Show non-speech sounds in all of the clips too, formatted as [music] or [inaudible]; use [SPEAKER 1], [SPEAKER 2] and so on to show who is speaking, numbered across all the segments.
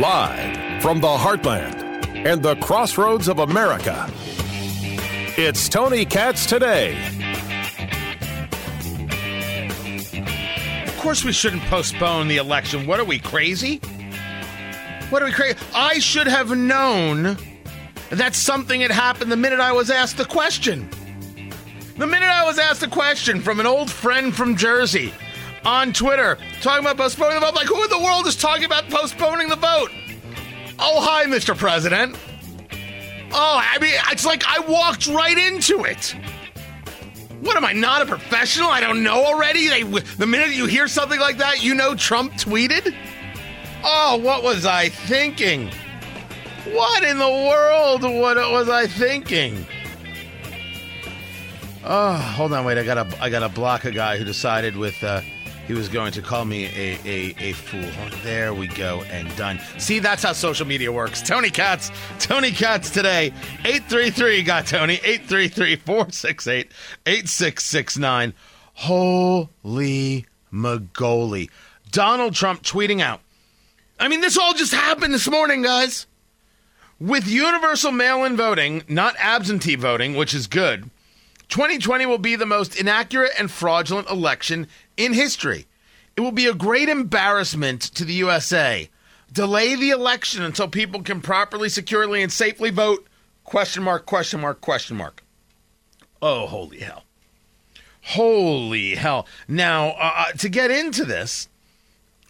[SPEAKER 1] Live from the heartland and the crossroads of America, it's Tony Katz today.
[SPEAKER 2] Of course, we shouldn't postpone the election. What are we crazy? What are we crazy? I should have known that something had happened the minute I was asked the question. The minute I was asked a question from an old friend from Jersey on Twitter talking about postponing the vote, I'm like, who in the world is talking about postponing the vote? Oh, hi, Mr. President. Oh, I mean, it's like I walked right into it. What am I not a professional? I don't know already. They, the minute you hear something like that, you know Trump tweeted. Oh, what was I thinking? What in the world? What was I thinking? Oh, hold on, wait. I gotta, I gotta block a guy who decided with uh, he was going to call me a, a, a fool. There we go, and done. See, that's how social media works. Tony Katz, Tony Katz today. 833 got Tony. 833 468 8669. Holy Magoli. Donald Trump tweeting out. I mean, this all just happened this morning, guys. With universal mail in voting, not absentee voting, which is good, 2020 will be the most inaccurate and fraudulent election in history. It will be a great embarrassment to the USA. Delay the election until people can properly, securely, and safely vote. Question mark, question mark, question mark. Oh, holy hell. Holy hell. Now, uh, uh to get into this,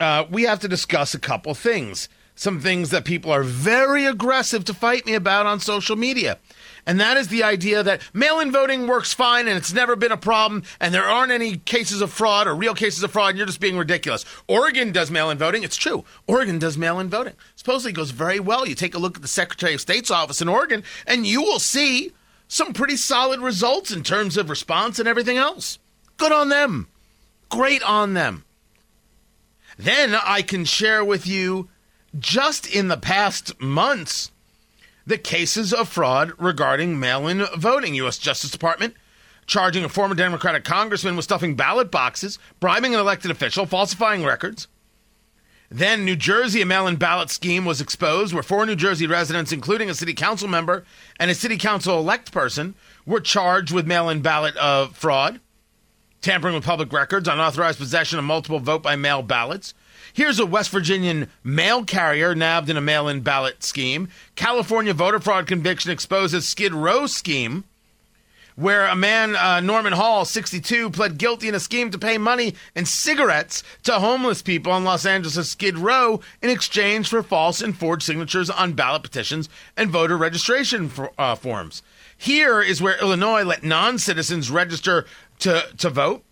[SPEAKER 2] uh, we have to discuss a couple things. Some things that people are very aggressive to fight me about on social media. And that is the idea that mail in voting works fine and it's never been a problem and there aren't any cases of fraud or real cases of fraud and you're just being ridiculous. Oregon does mail in voting. It's true. Oregon does mail in voting. Supposedly goes very well. You take a look at the Secretary of State's office in Oregon and you will see some pretty solid results in terms of response and everything else. Good on them. Great on them. Then I can share with you just in the past months the cases of fraud regarding mail in voting. U.S. Justice Department charging a former Democratic congressman with stuffing ballot boxes, bribing an elected official, falsifying records. Then, New Jersey, a mail in ballot scheme was exposed where four New Jersey residents, including a city council member and a city council elect person, were charged with mail in ballot uh, fraud, tampering with public records, unauthorized possession of multiple vote by mail ballots, Here's a West Virginian mail carrier nabbed in a mail in ballot scheme. California voter fraud conviction exposes Skid Row scheme, where a man, uh, Norman Hall, 62, pled guilty in a scheme to pay money and cigarettes to homeless people in Los Angeles' Skid Row in exchange for false and forged signatures on ballot petitions and voter registration for, uh, forms. Here is where Illinois let non citizens register to, to vote.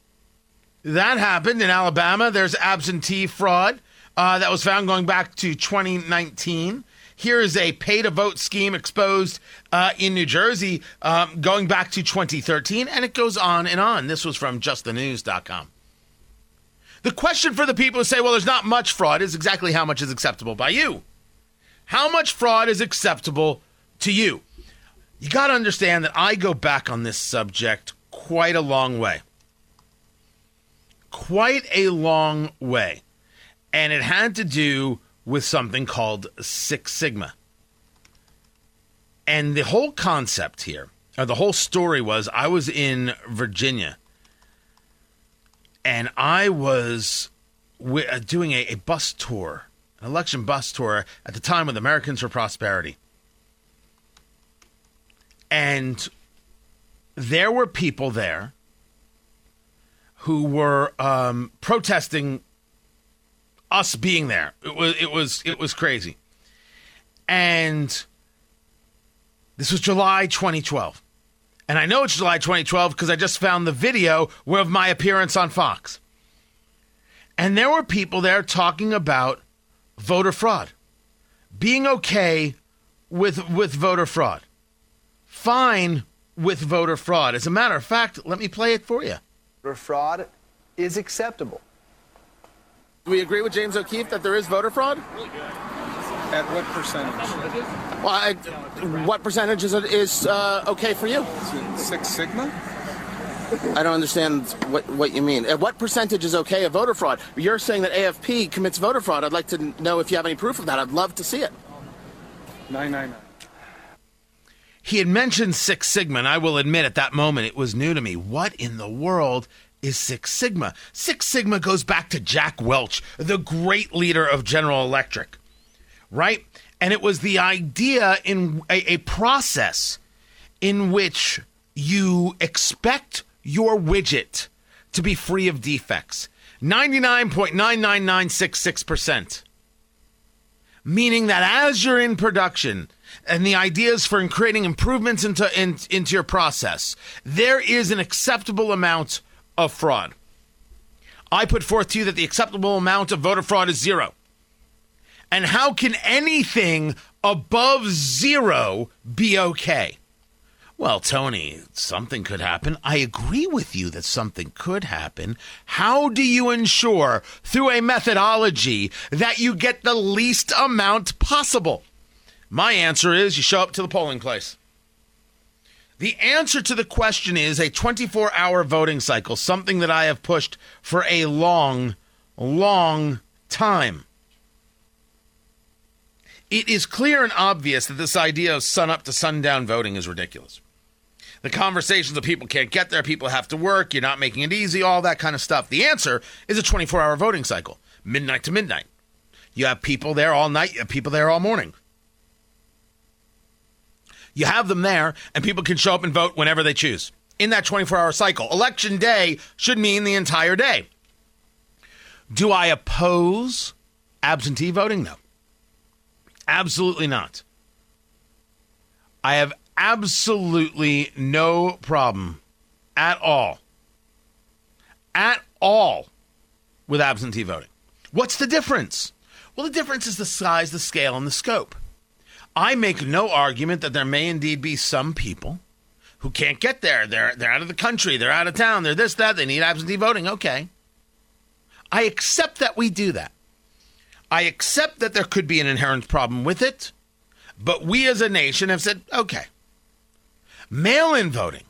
[SPEAKER 2] That happened in Alabama. There's absentee fraud uh, that was found going back to 2019. Here is a pay to vote scheme exposed uh, in New Jersey um, going back to 2013, and it goes on and on. This was from justthenews.com. The question for the people who say, well, there's not much fraud is exactly how much is acceptable by you. How much fraud is acceptable to you? You got to understand that I go back on this subject quite a long way quite a long way. And it had to do with something called Six Sigma. And the whole concept here, or the whole story was I was in Virginia and I was uh, doing a, a bus tour, an election bus tour at the time with Americans for Prosperity. And there were people there who were um, protesting us being there. It was it was it was crazy, and this was July 2012, and I know it's July 2012 because I just found the video of my appearance on Fox, and there were people there talking about voter fraud, being okay with with voter fraud, fine with voter fraud. As a matter of fact, let me play it for you
[SPEAKER 3] voter fraud is acceptable.
[SPEAKER 2] Do we agree with James O'Keefe that there is voter fraud?
[SPEAKER 4] At what percentage?
[SPEAKER 2] Well, I, what percentage is, is uh, okay for you?
[SPEAKER 4] Six Sigma?
[SPEAKER 5] I don't understand what, what you mean. At what percentage is okay of voter fraud? You're saying that AFP commits voter fraud. I'd like to know if you have any proof of that. I'd love to see it.
[SPEAKER 4] 999.
[SPEAKER 2] He had mentioned Six Sigma, and I will admit at that moment it was new to me. What in the world is Six Sigma? Six Sigma goes back to Jack Welch, the great leader of General Electric, right? And it was the idea in a, a process in which you expect your widget to be free of defects. 99.99966%. Meaning that as you're in production, and the ideas for creating improvements into in, into your process, there is an acceptable amount of fraud. I put forth to you that the acceptable amount of voter fraud is zero. And how can anything above zero be okay? Well, Tony, something could happen. I agree with you that something could happen. How do you ensure through a methodology that you get the least amount possible? My answer is you show up to the polling place. The answer to the question is a 24 hour voting cycle, something that I have pushed for a long, long time. It is clear and obvious that this idea of sun up to sundown voting is ridiculous the conversations of people can't get there, people have to work, you're not making it easy, all that kind of stuff. The answer is a 24 hour voting cycle, midnight to midnight. You have people there all night, you have people there all morning. You have them there, and people can show up and vote whenever they choose in that 24 hour cycle. Election day should mean the entire day. Do I oppose absentee voting? No. Absolutely not. I have absolutely no problem at all, at all, with absentee voting. What's the difference? Well, the difference is the size, the scale, and the scope. I make no argument that there may indeed be some people who can't get there. They're, they're out of the country, they're out of town, they're this, that, they need absentee voting. Okay. I accept that we do that. I accept that there could be an inherent problem with it, but we as a nation have said, okay, mail in voting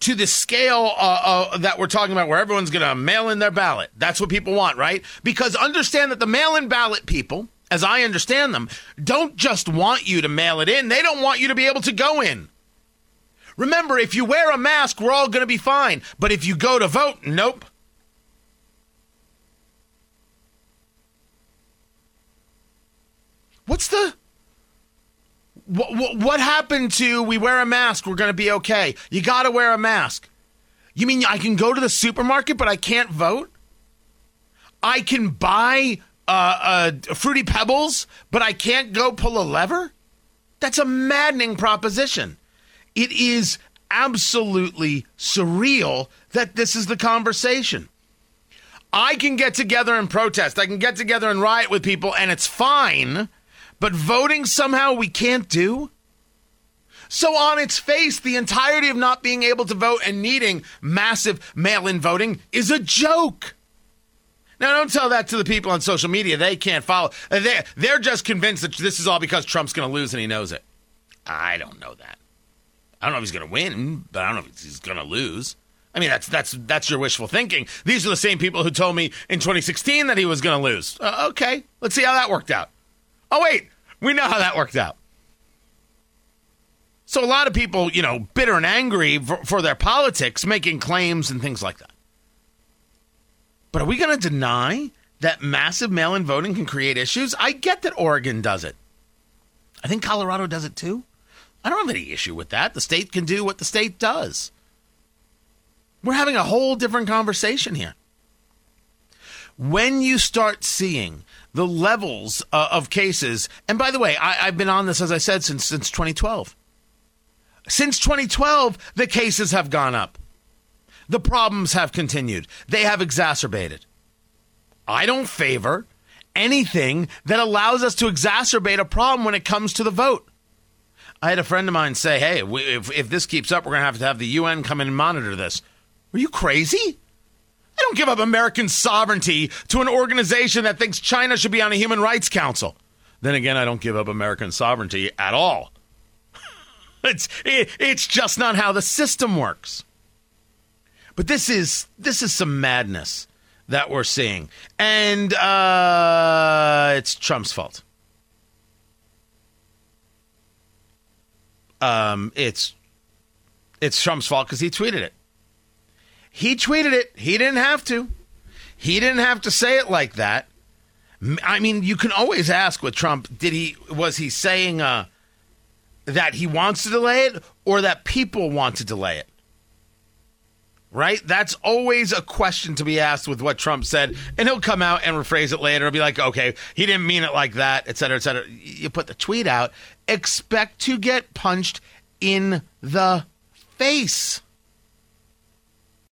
[SPEAKER 2] to the scale uh, uh, that we're talking about, where everyone's going to mail in their ballot. That's what people want, right? Because understand that the mail in ballot people, as I understand them, don't just want you to mail it in, they don't want you to be able to go in. Remember, if you wear a mask, we're all going to be fine. But if you go to vote, nope. What's the what, what, happened to we wear a mask, we're going to be okay? You got to wear a mask. You mean I can go to the supermarket, but I can't vote? I can buy uh, uh, Fruity Pebbles, but I can't go pull a lever? That's a maddening proposition. It is absolutely surreal that this is the conversation. I can get together and protest. I can get together and riot with people, and it's fine but voting somehow we can't do? So, on its face, the entirety of not being able to vote and needing massive mail in voting is a joke. Now, don't tell that to the people on social media. They can't follow. They're, they're just convinced that this is all because Trump's going to lose and he knows it. I don't know that. I don't know if he's going to win, but I don't know if he's going to lose. I mean, that's that's that's your wishful thinking. These are the same people who told me in 2016 that he was going to lose. Uh, okay, let's see how that worked out. Oh, wait, we know how that worked out. So a lot of people, you know, bitter and angry for, for their politics, making claims and things like that. But are we going to deny that massive mail in voting can create issues? I get that Oregon does it. I think Colorado does it too. I don't have any issue with that. The state can do what the state does. We're having a whole different conversation here. When you start seeing the levels uh, of cases. And by the way, I, have been on this, as I said, since, since 2012. Since 2012, the cases have gone up. The problems have continued. They have exacerbated. I don't favor anything that allows us to exacerbate a problem when it comes to the vote. I had a friend of mine say, hey, if, if this keeps up, we're going to have to have the UN come in and monitor this. Are you crazy? I don't give up American sovereignty to an organization that thinks China should be on a human rights council. Then again, I don't give up American sovereignty at all. [laughs] it's, it, it's just not how the system works. But this is this is some madness that we're seeing, and uh, it's Trump's fault. Um, it's it's Trump's fault because he tweeted it. He tweeted it. He didn't have to. He didn't have to say it like that. I mean, you can always ask with Trump, did he was he saying uh, that he wants to delay it or that people want to delay it? Right? That's always a question to be asked with what Trump said. And he'll come out and rephrase it later. Be like, okay, he didn't mean it like that, et cetera, et cetera. You put the tweet out, expect to get punched in the face.